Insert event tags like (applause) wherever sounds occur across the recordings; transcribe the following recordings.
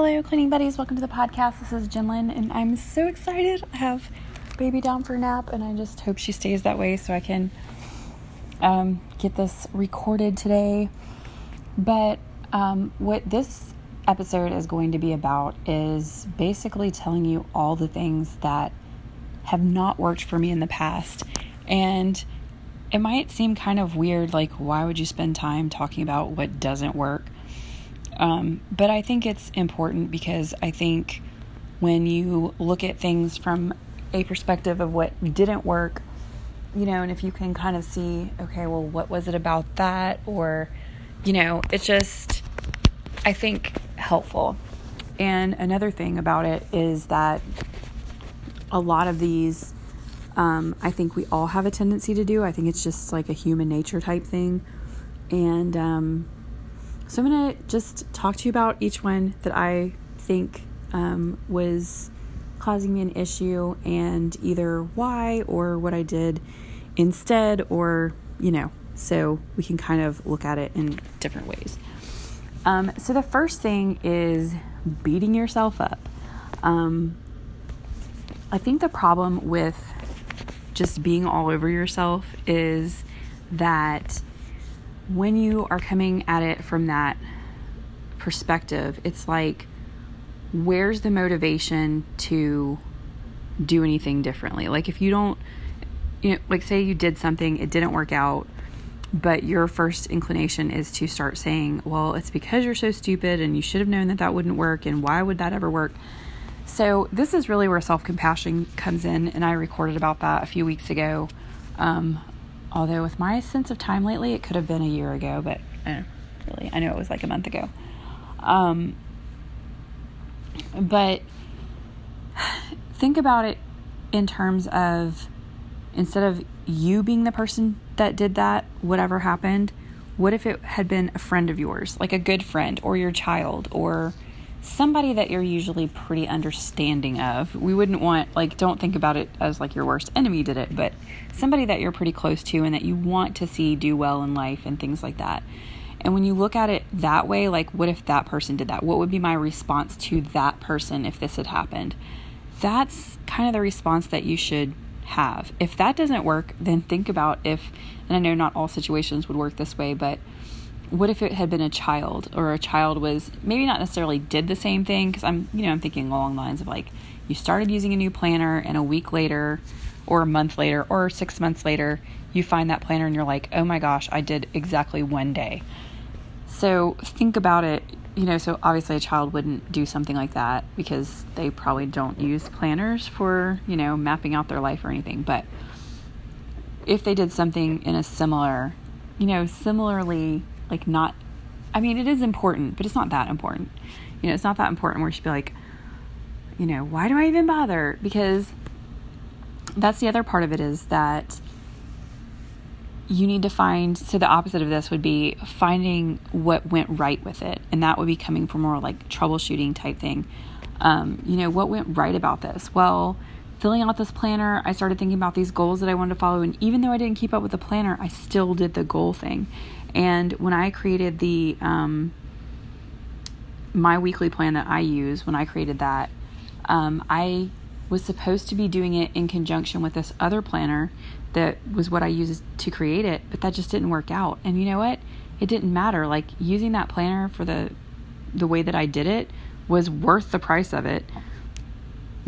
Hello, cleaning buddies. Welcome to the podcast. This is Jen Lynn, and I'm so excited. I have baby down for a nap, and I just hope she stays that way so I can um, get this recorded today. But um, what this episode is going to be about is basically telling you all the things that have not worked for me in the past. And it might seem kind of weird like, why would you spend time talking about what doesn't work? Um, but I think it's important because I think when you look at things from a perspective of what didn't work, you know, and if you can kind of see, okay, well, what was it about that? Or, you know, it's just, I think, helpful. And another thing about it is that a lot of these, um, I think we all have a tendency to do. I think it's just like a human nature type thing. And, um, so I'm going to just talk to you about each one that I think um, was causing me an issue and either why or what I did instead, or, you know, so we can kind of look at it in different ways. Um, so the first thing is beating yourself up. Um, I think the problem with just being all over yourself is that when you are coming at it from that perspective, it's like, where's the motivation to do anything differently? Like, if you don't, you know, like, say you did something, it didn't work out, but your first inclination is to start saying, well, it's because you're so stupid and you should have known that that wouldn't work, and why would that ever work? So, this is really where self compassion comes in, and I recorded about that a few weeks ago. Um, Although, with my sense of time lately, it could have been a year ago, but eh, really, I know it was like a month ago. Um, but (sighs) think about it in terms of instead of you being the person that did that, whatever happened, what if it had been a friend of yours, like a good friend or your child or somebody that you're usually pretty understanding of. We wouldn't want, like, don't think about it as like your worst enemy did it, but somebody that you're pretty close to and that you want to see do well in life and things like that. And when you look at it that way, like, what if that person did that? What would be my response to that person if this had happened? That's kind of the response that you should have. If that doesn't work, then think about if, and I know not all situations would work this way, but what if it had been a child or a child was maybe not necessarily did the same thing because i'm you know i'm thinking along the lines of like you started using a new planner and a week later or a month later or six months later you find that planner and you're like oh my gosh i did exactly one day. So think about it you know so obviously a child wouldn't do something like that because they probably don't use planners for you know mapping out their life or anything but if they did something in a similar you know similarly like not I mean, it is important, but it's not that important. You know, it's not that important where she'd be like, you know, why do I even bother? Because that's the other part of it is that you need to find so the opposite of this would be finding what went right with it. And that would be coming from more like troubleshooting type thing. Um, you know what went right about this? Well filling out this planner i started thinking about these goals that i wanted to follow. And even though i didn't keep up with the planner i still did the goal thing and when I created the um, my weekly plan that I use, when I created that, um, I was supposed to be doing it in conjunction with this other planner that was what I used to create it, but that just didn't work out. And you know what? It didn't matter. Like using that planner for the the way that I did it was worth the price of it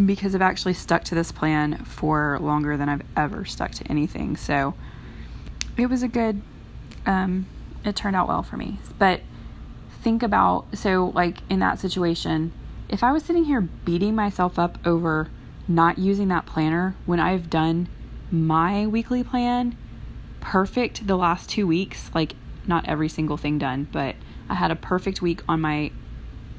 because I've actually stuck to this plan for longer than I've ever stuck to anything. So it was a good um, it turned out well for me. But think about so, like in that situation, if I was sitting here beating myself up over not using that planner when I've done my weekly plan perfect the last two weeks, like not every single thing done, but I had a perfect week on my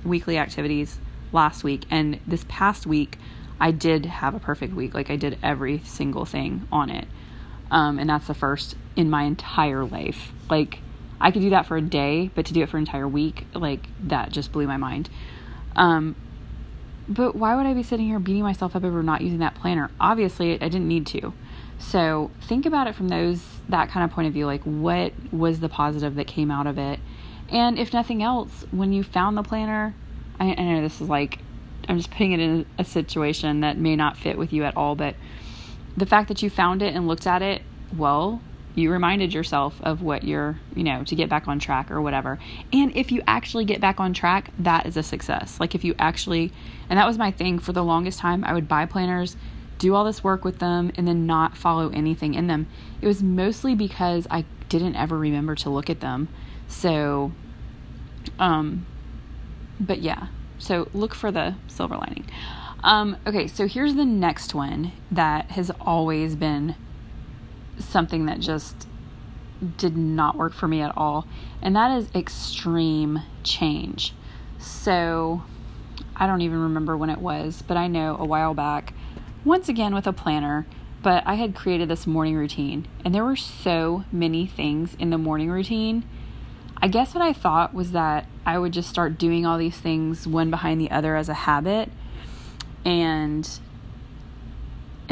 weekly activities last week. And this past week, I did have a perfect week. Like I did every single thing on it. Um, and that's the first in my entire life. Like, I could do that for a day, but to do it for an entire week, like, that just blew my mind. Um, but why would I be sitting here beating myself up over not using that planner? Obviously, I didn't need to. So think about it from those that kind of point of view. Like, what was the positive that came out of it? And if nothing else, when you found the planner, I, I know this is like, I'm just putting it in a situation that may not fit with you at all, but the fact that you found it and looked at it, well, you reminded yourself of what you're, you know, to get back on track or whatever. And if you actually get back on track, that is a success. Like if you actually, and that was my thing for the longest time, I would buy planners, do all this work with them, and then not follow anything in them. It was mostly because I didn't ever remember to look at them. So, um, but yeah, so look for the silver lining. Um, okay, so here's the next one that has always been something that just did not work for me at all, and that is extreme change. So, I don't even remember when it was, but I know a while back, once again with a planner, but I had created this morning routine, and there were so many things in the morning routine. I guess what I thought was that I would just start doing all these things one behind the other as a habit, and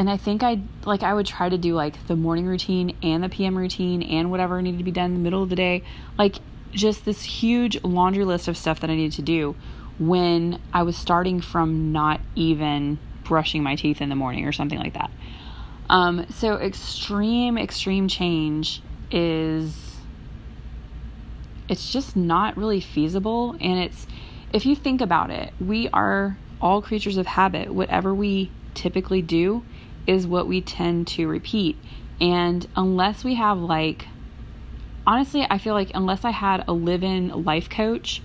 and I think I like I would try to do like the morning routine and the PM routine and whatever needed to be done in the middle of the day, like just this huge laundry list of stuff that I needed to do when I was starting from not even brushing my teeth in the morning or something like that. Um, so extreme, extreme change is it's just not really feasible and it's if you think about it, we are all creatures of habit. Whatever we typically do, is what we tend to repeat. And unless we have, like, honestly, I feel like unless I had a live in life coach,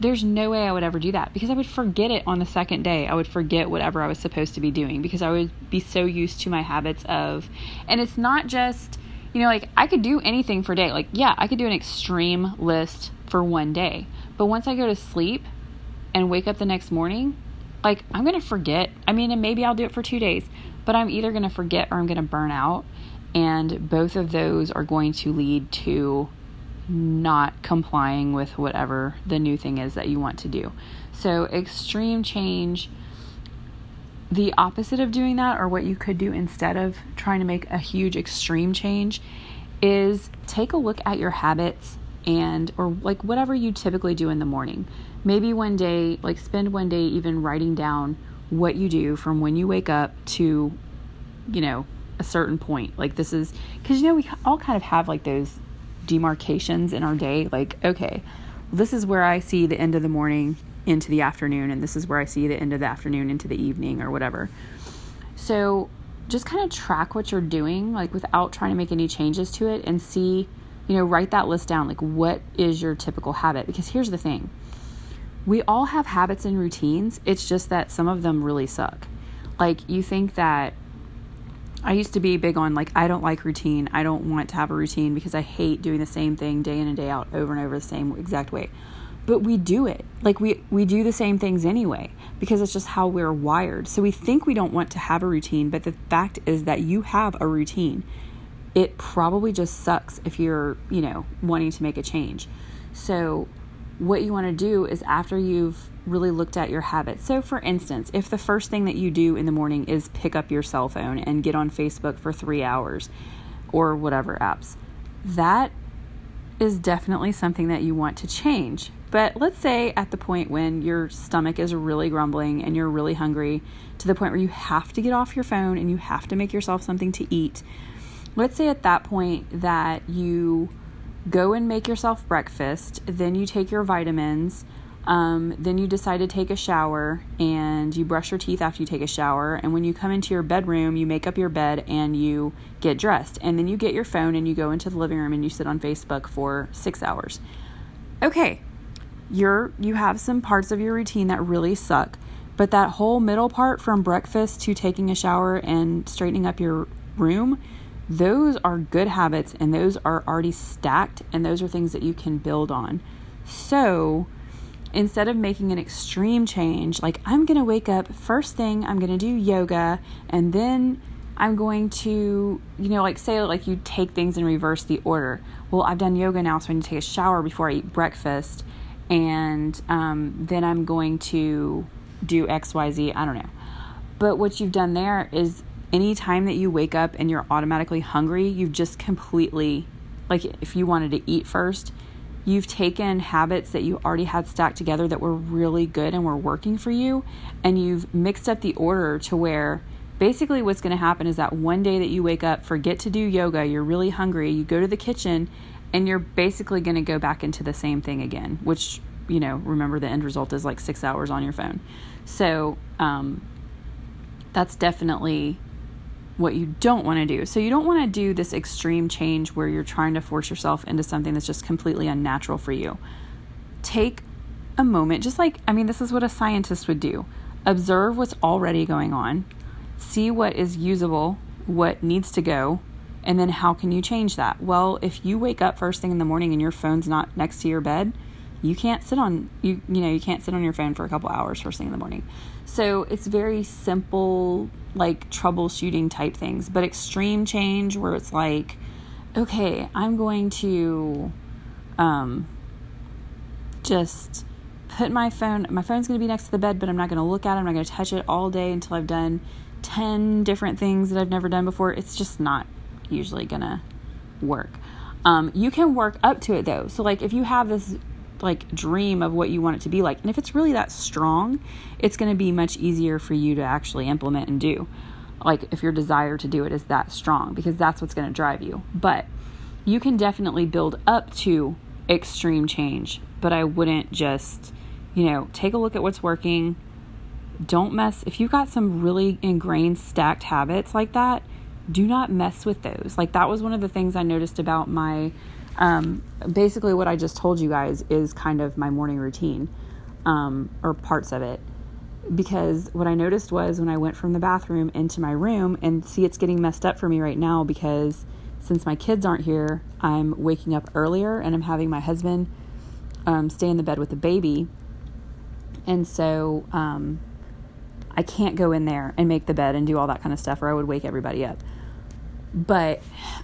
there's no way I would ever do that because I would forget it on the second day. I would forget whatever I was supposed to be doing because I would be so used to my habits of, and it's not just, you know, like I could do anything for a day. Like, yeah, I could do an extreme list for one day. But once I go to sleep and wake up the next morning, like I'm going to forget. I mean, and maybe I'll do it for two days, but I'm either going to forget or I'm going to burn out. And both of those are going to lead to not complying with whatever the new thing is that you want to do. So, extreme change, the opposite of doing that, or what you could do instead of trying to make a huge extreme change, is take a look at your habits and, or like whatever you typically do in the morning. Maybe one day, like spend one day even writing down what you do from when you wake up to, you know, a certain point. Like this is because you know we all kind of have like those demarcations in our day. Like okay, this is where I see the end of the morning into the afternoon, and this is where I see the end of the afternoon into the evening or whatever. So just kind of track what you're doing, like without trying to make any changes to it, and see, you know, write that list down. Like what is your typical habit? Because here's the thing we all have habits and routines. It's just that some of them really suck. Like, you think that I used to be big on, like, I don't like routine. I don't want to have a routine because I hate doing the same thing day in and day out over and over the same exact way. But we do it. Like, we, we do the same things anyway because it's just how we're wired. So we think we don't want to have a routine, but the fact is that you have a routine. It probably just sucks if you're, you know, wanting to make a change. So what you want to do is after you've really looked at your habits. So, for instance, if the first thing that you do in the morning is pick up your cell phone and get on Facebook for three hours or whatever apps, that is definitely something that you want to change. But let's say at the point when your stomach is really grumbling and you're really hungry to the point where you have to get off your phone and you have to make yourself something to eat. Let's say at that point that you go and make yourself breakfast, then you take your vitamins, um, then you decide to take a shower and you brush your teeth after you take a shower. And when you come into your bedroom, you make up your bed and you get dressed. And then you get your phone and you go into the living room and you sit on Facebook for six hours. Okay, you're you have some parts of your routine that really suck, but that whole middle part from breakfast to taking a shower and straightening up your room those are good habits and those are already stacked and those are things that you can build on. So, instead of making an extreme change, like I'm going to wake up first thing, I'm going to do yoga and then I'm going to, you know, like say like you take things in reverse the order. Well, I've done yoga now, so I need to take a shower before I eat breakfast, and um, then I'm going to do X, Y, Z. I don't know. But what you've done there is any time that you wake up and you're automatically hungry, you've just completely, like if you wanted to eat first, you've taken habits that you already had stacked together that were really good and were working for you, and you've mixed up the order to where basically what's going to happen is that one day that you wake up, forget to do yoga, you're really hungry, you go to the kitchen, and you're basically going to go back into the same thing again, which, you know, remember the end result is like six hours on your phone. So, um, that's definitely what you don't want to do. So, you don't want to do this extreme change where you're trying to force yourself into something that's just completely unnatural for you. Take a moment, just like, I mean, this is what a scientist would do observe what's already going on, see what is usable, what needs to go, and then how can you change that? Well, if you wake up first thing in the morning and your phone's not next to your bed, you can't sit on you you know, you can't sit on your phone for a couple hours first thing in the morning. So, it's very simple like troubleshooting type things, but extreme change where it's like okay, I'm going to um just put my phone my phone's going to be next to the bed, but I'm not going to look at it. I'm not going to touch it all day until I've done 10 different things that I've never done before. It's just not usually gonna work. Um, you can work up to it though. So like if you have this like dream of what you want it to be like, and if it's really that strong, it's gonna be much easier for you to actually implement and do. Like if your desire to do it is that strong, because that's what's gonna drive you. But you can definitely build up to extreme change, but I wouldn't just, you know, take a look at what's working. Don't mess if you've got some really ingrained stacked habits like that, do not mess with those. Like that was one of the things I noticed about my um, basically what I just told you guys is kind of my morning routine um, or parts of it. Because what I noticed was when I went from the bathroom into my room, and see, it's getting messed up for me right now because since my kids aren't here, I'm waking up earlier and I'm having my husband um, stay in the bed with the baby. And so um, I can't go in there and make the bed and do all that kind of stuff, or I would wake everybody up but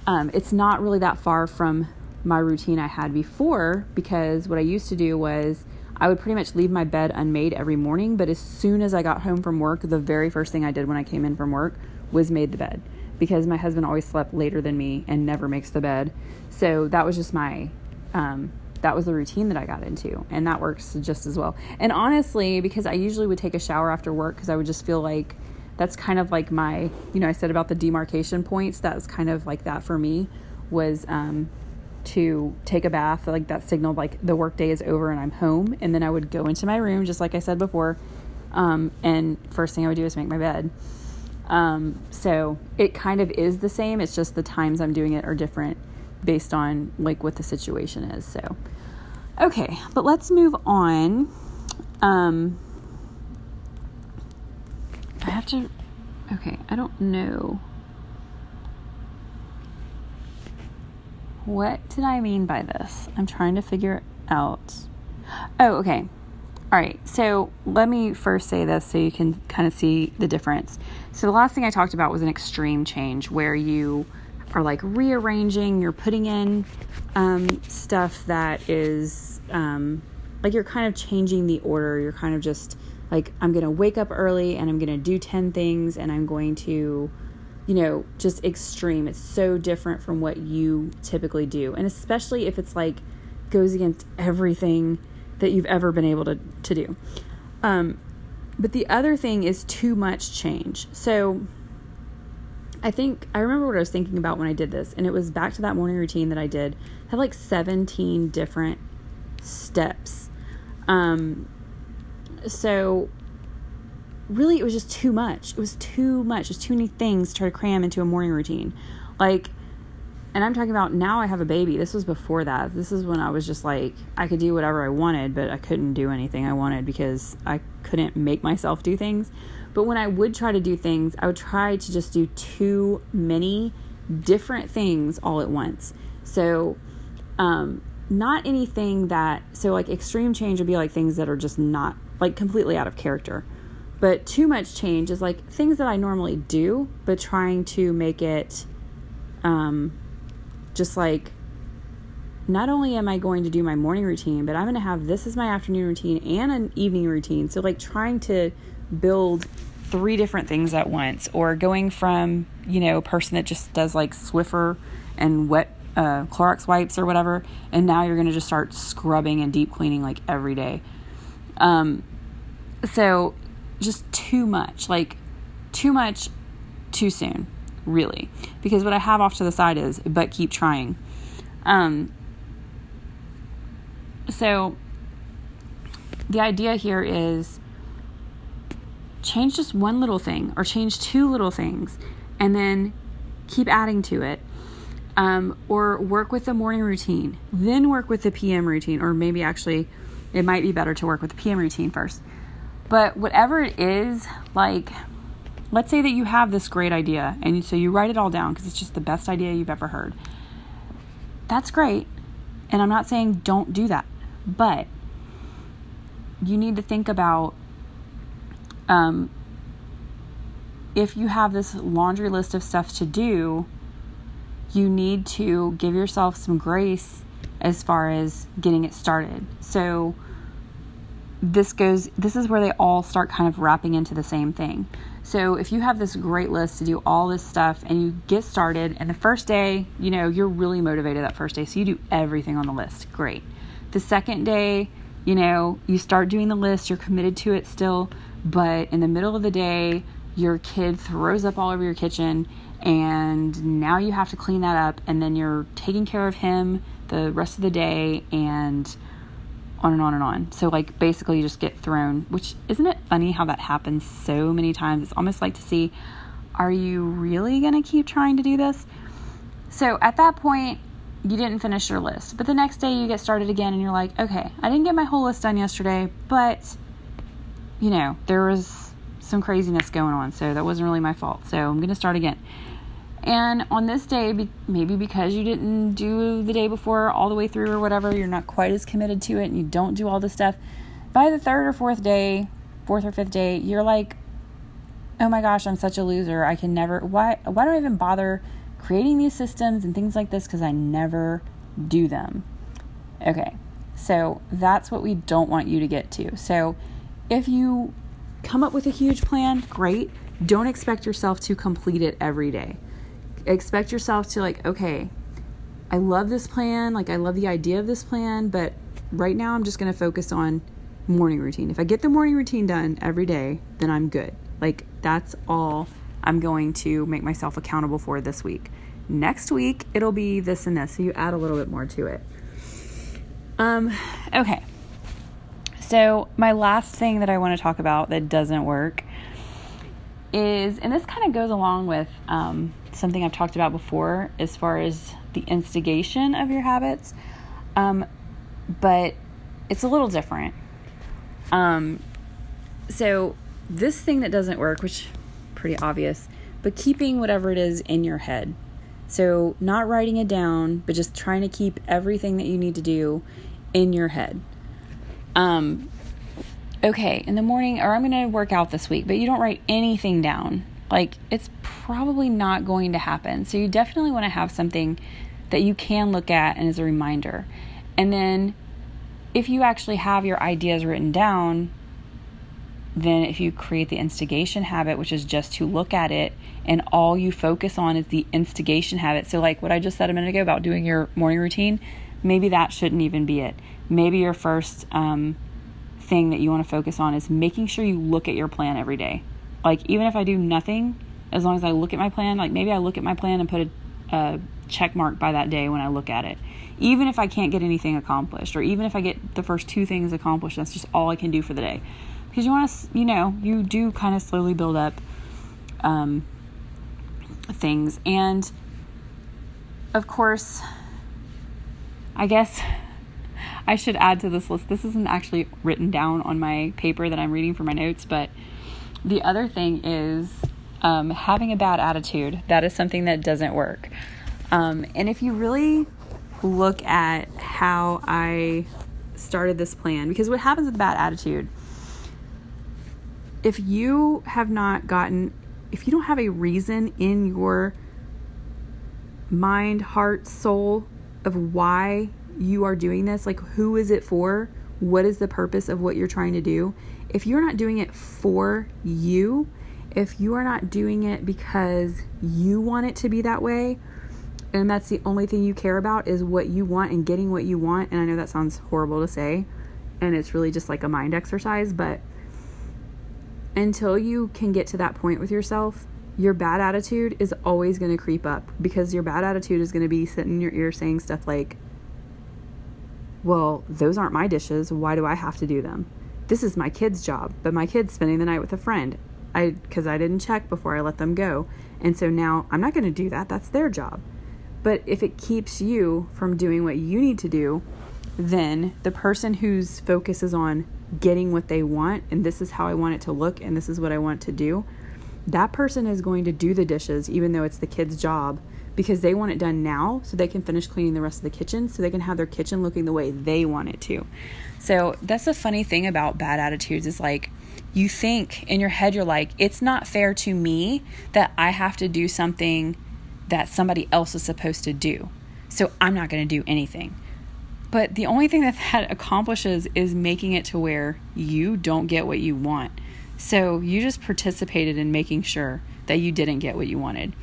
um, it's not really that far from my routine I had before because what I used to do was I would pretty much leave my bed unmade every morning, but as soon as I got home from work, the very first thing I did when I came in from work was made the bed because my husband always slept later than me and never makes the bed. So that was just my um, that was the routine that I got into, and that works just as well. And honestly, because I usually would take a shower after work because I would just feel like that's kind of like my, you know, I said about the demarcation points. That was kind of like that for me was um, to take a bath. Like that signaled like the workday is over and I'm home. And then I would go into my room, just like I said before. Um, and first thing I would do is make my bed. Um, so it kind of is the same. It's just the times I'm doing it are different based on like what the situation is. So, okay, but let's move on. Um, I have to. Okay, I don't know. What did I mean by this? I'm trying to figure out. Oh, okay. All right, so let me first say this so you can kind of see the difference. So, the last thing I talked about was an extreme change where you are like rearranging, you're putting in um, stuff that is um, like you're kind of changing the order, you're kind of just like I'm going to wake up early and I'm going to do 10 things and I'm going to you know, just extreme. It's so different from what you typically do. And especially if it's like goes against everything that you've ever been able to, to do. Um, but the other thing is too much change. So I think I remember what I was thinking about when I did this, and it was back to that morning routine that I did. I had like 17 different steps. Um, so really it was just too much. It was too much. There's too many things to try to cram into a morning routine. Like and I'm talking about now I have a baby. This was before that. This is when I was just like I could do whatever I wanted, but I couldn't do anything I wanted because I couldn't make myself do things. But when I would try to do things, I would try to just do too many different things all at once. So um not anything that so like extreme change would be like things that are just not like completely out of character. But too much change is like things that I normally do, but trying to make it um, just like not only am I going to do my morning routine, but I'm going to have this as my afternoon routine and an evening routine. So, like, trying to build three different things at once, or going from, you know, a person that just does like Swiffer and wet uh, Clorox wipes or whatever, and now you're going to just start scrubbing and deep cleaning like every day. Um, so just too much, like too much, too soon, really. Because what I have off to the side is, but keep trying. Um, so the idea here is change just one little thing or change two little things and then keep adding to it. Um, or work with the morning routine, then work with the PM routine, or maybe actually it might be better to work with the PM routine first. But whatever it is, like, let's say that you have this great idea and so you write it all down because it's just the best idea you've ever heard. That's great. And I'm not saying don't do that, but you need to think about um, if you have this laundry list of stuff to do, you need to give yourself some grace as far as getting it started. So this goes this is where they all start kind of wrapping into the same thing. So if you have this great list to do all this stuff and you get started and the first day, you know, you're really motivated that first day, so you do everything on the list. Great. The second day, you know, you start doing the list, you're committed to it still, but in the middle of the day, your kid throws up all over your kitchen and now you have to clean that up and then you're taking care of him the rest of the day and on and on and on. So like basically you just get thrown, which isn't it funny how that happens so many times? It's almost like to see are you really going to keep trying to do this? So at that point you didn't finish your list. But the next day you get started again and you're like, "Okay, I didn't get my whole list done yesterday, but you know, there was some craziness going on, so that wasn't really my fault. So I'm going to start again." And on this day, maybe because you didn't do the day before all the way through or whatever, you're not quite as committed to it and you don't do all the stuff. By the third or fourth day, fourth or fifth day, you're like, oh my gosh, I'm such a loser. I can never, why, why do I even bother creating these systems and things like this? Because I never do them. Okay, so that's what we don't want you to get to. So if you come up with a huge plan, great. Don't expect yourself to complete it every day expect yourself to like okay i love this plan like i love the idea of this plan but right now i'm just going to focus on morning routine. If i get the morning routine done every day then i'm good. Like that's all i'm going to make myself accountable for this week. Next week it'll be this and this so you add a little bit more to it. Um okay. So my last thing that i want to talk about that doesn't work is and this kind of goes along with um, something I've talked about before as far as the instigation of your habits, um, but it's a little different. Um, so this thing that doesn't work, which pretty obvious, but keeping whatever it is in your head. So not writing it down, but just trying to keep everything that you need to do in your head. Um, okay, in the morning, or I'm going to work out this week, but you don't write anything down like it's probably not going to happen. So you definitely want to have something that you can look at and as a reminder. And then if you actually have your ideas written down, then if you create the instigation habit, which is just to look at it and all you focus on is the instigation habit. So, like what I just said a minute ago about doing your morning routine, maybe that shouldn't even be it. Maybe your first um, thing that you want to focus on is making sure you look at your plan every day. Like, even if I do nothing, as long as I look at my plan, like maybe I look at my plan and put a, a check mark by that day when I look at it. Even if I can't get anything accomplished, or even if I get the first two things accomplished, that's just all I can do for the day. Because you want to, you know, you do kind of slowly build up um, things. And of course, I guess (laughs) I should add to this list. This isn't actually written down on my paper that I'm reading for my notes, but the other thing is um, having a bad attitude. That is something that doesn't work. Um, and if you really look at how I started this plan, because what happens with bad attitude, if you have not gotten, if you don't have a reason in your mind, heart, soul of why you are doing this, like who is it for? What is the purpose of what you're trying to do? If you're not doing it for you, if you are not doing it because you want it to be that way, and that's the only thing you care about is what you want and getting what you want. And I know that sounds horrible to say, and it's really just like a mind exercise, but until you can get to that point with yourself, your bad attitude is always going to creep up because your bad attitude is going to be sitting in your ear saying stuff like, Well, those aren't my dishes. Why do I have to do them? This is my kid's job, but my kid's spending the night with a friend. I because I didn't check before I let them go. And so now I'm not going to do that. That's their job. But if it keeps you from doing what you need to do, then the person whose focus is on getting what they want and this is how I want it to look and this is what I want to do, that person is going to do the dishes even though it's the kid's job because they want it done now so they can finish cleaning the rest of the kitchen so they can have their kitchen looking the way they want it to. So that's the funny thing about bad attitudes is like you think in your head you're like it's not fair to me that I have to do something that somebody else is supposed to do. So I'm not going to do anything. But the only thing (laughs) that that accomplishes is making it to where you don't get what you want. So you just participated in making sure that you didn't get what you wanted.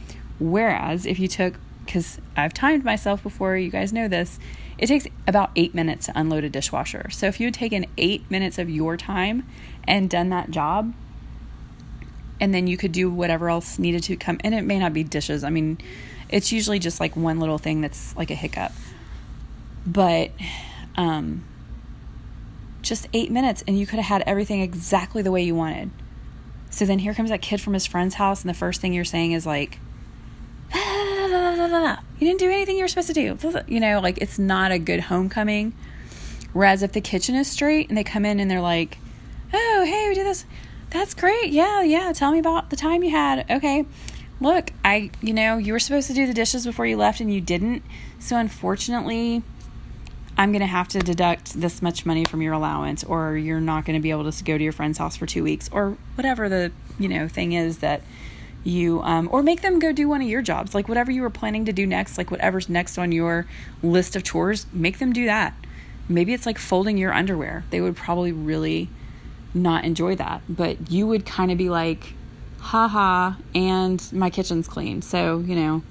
Whereas if you took, because I've timed myself before, you guys know this, it takes about eight minutes to unload a dishwasher. So if you had taken eight minutes of your time and done that job, and then you could do whatever else needed to come, and it may not be dishes. I mean, it's usually just like one little thing that's like a hiccup. But, um, just eight minutes and you could have had everything exactly the way you wanted. So then here comes that kid from his friend's house, and the first thing you're saying is like, (sighs) you didn't do anything you were supposed to do. You know, like it's not a good homecoming. Whereas if the kitchen is straight and they come in and they're like, oh, hey, we did this. That's great. Yeah, yeah. Tell me about the time you had. Okay. Look, I, you know, you were supposed to do the dishes before you left and you didn't. So unfortunately, I'm going to have to deduct this much money from your allowance, or you're not going to be able to go to your friend's house for two weeks, or whatever the you know thing is that you um, or make them go do one of your jobs, like whatever you were planning to do next, like whatever's next on your list of chores, make them do that. Maybe it's like folding your underwear. They would probably really not enjoy that, but you would kind of be like, haha, and my kitchen's clean. So, you know,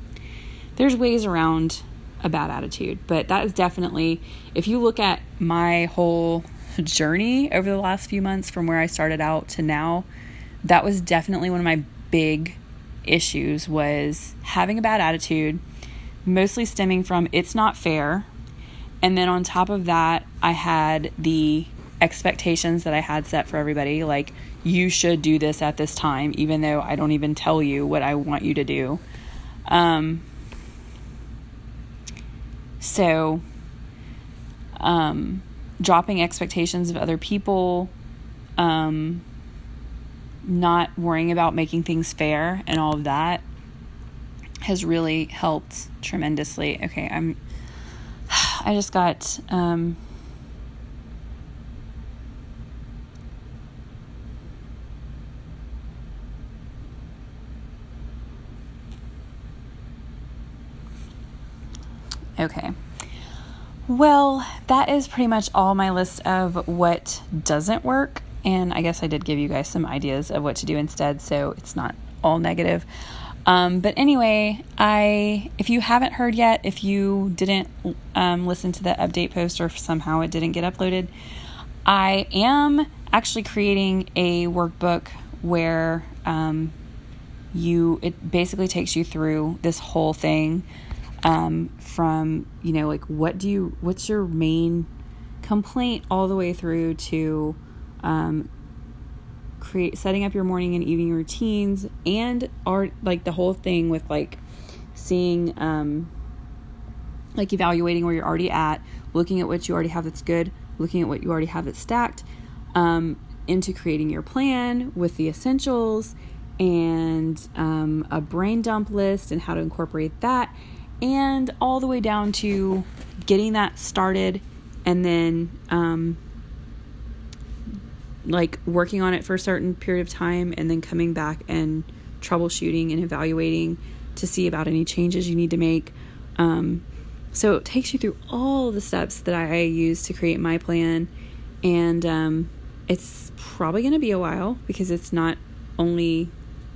there's ways around a bad attitude. But that is definitely, if you look at my whole journey over the last few months from where I started out to now, that was definitely one of my big issues was having a bad attitude, mostly stemming from it's not fair. And then on top of that, I had the expectations that I had set for everybody like you should do this at this time even though I don't even tell you what I want you to do. Um, so, um, dropping expectations of other people, um, not worrying about making things fair and all of that has really helped tremendously. Okay, I'm. (sighs) I just got. Um, Okay. Well, that is pretty much all my list of what doesn't work. And I guess I did give you guys some ideas of what to do instead, so it's not all negative. Um, but anyway, I if you haven't heard yet, if you didn't um, listen to the update post or somehow it didn't get uploaded, I am actually creating a workbook where um, you it basically takes you through this whole thing um, from you know like what do you what's your main complaint all the way through to um, create setting up your morning and evening routines and art like the whole thing with like seeing um, like evaluating where you're already at looking at what you already have that's good looking at what you already have that's stacked um, into creating your plan with the essentials and um, a brain dump list and how to incorporate that and all the way down to getting that started and then um, like working on it for a certain period of time and then coming back and troubleshooting and evaluating to see about any changes you need to make. Um, so it takes you through all the steps that I use to create my plan, and um, it's probably going to be a while because it's not only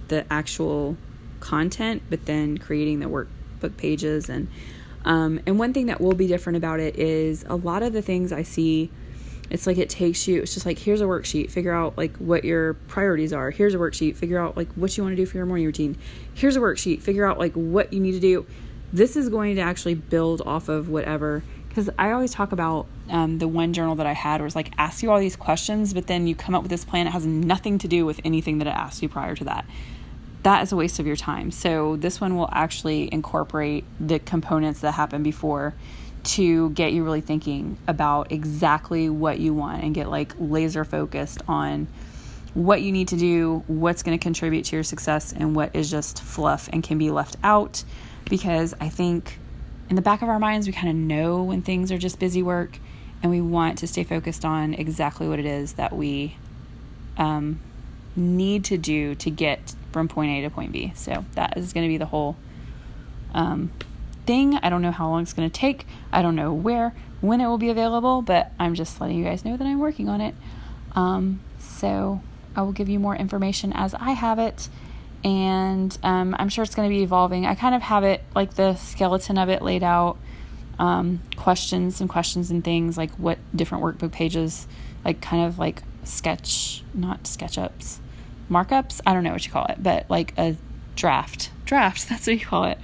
the actual content, but then creating the workbook pages and um, and one thing that will be different about it is a lot of the things I see it's like it takes you it's just like here's a worksheet figure out like what your priorities are. Here's a worksheet figure out like what you want to do for your morning routine. Here's a worksheet figure out like what you need to do. This is going to actually build off of whatever because i always talk about um, the one journal that i had was like ask you all these questions but then you come up with this plan it has nothing to do with anything that it asked you prior to that. That is a waste of your time. So this one will actually incorporate the components that happened before to get you really thinking about exactly what you want and get like laser focused on what you need to do, what's going to contribute to your success, and what is just fluff and can be left out. Because I think in the back of our minds, we kind of know when things are just busy work, and we want to stay focused on exactly what it is that we um, need to do to get from point A to point B. So that is going to be the whole um, thing. I don't know how long it's going to take. I don't know where, when it will be available, but I'm just letting you guys know that I'm working on it. Um, so I will give you more information as I have it. And um, I'm sure it's going to be evolving. I kind of have it like the skeleton of it laid out um, questions and questions and things like what different workbook pages, like kind of like sketch, not SketchUps, markups. I don't know what you call it, but like a draft. Draft, (laughs) that's what you call it.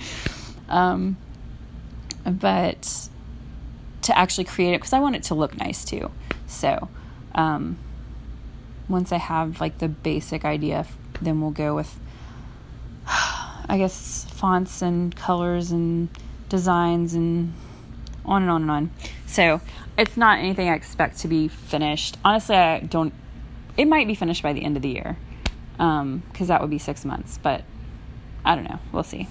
Um, but to actually create it because I want it to look nice too. So, um, once I have like the basic idea, then we'll go with, I guess, fonts and colors and designs and on and on and on. So, it's not anything I expect to be finished. Honestly, I don't, it might be finished by the end of the year because um, that would be six months, but I don't know. We'll see.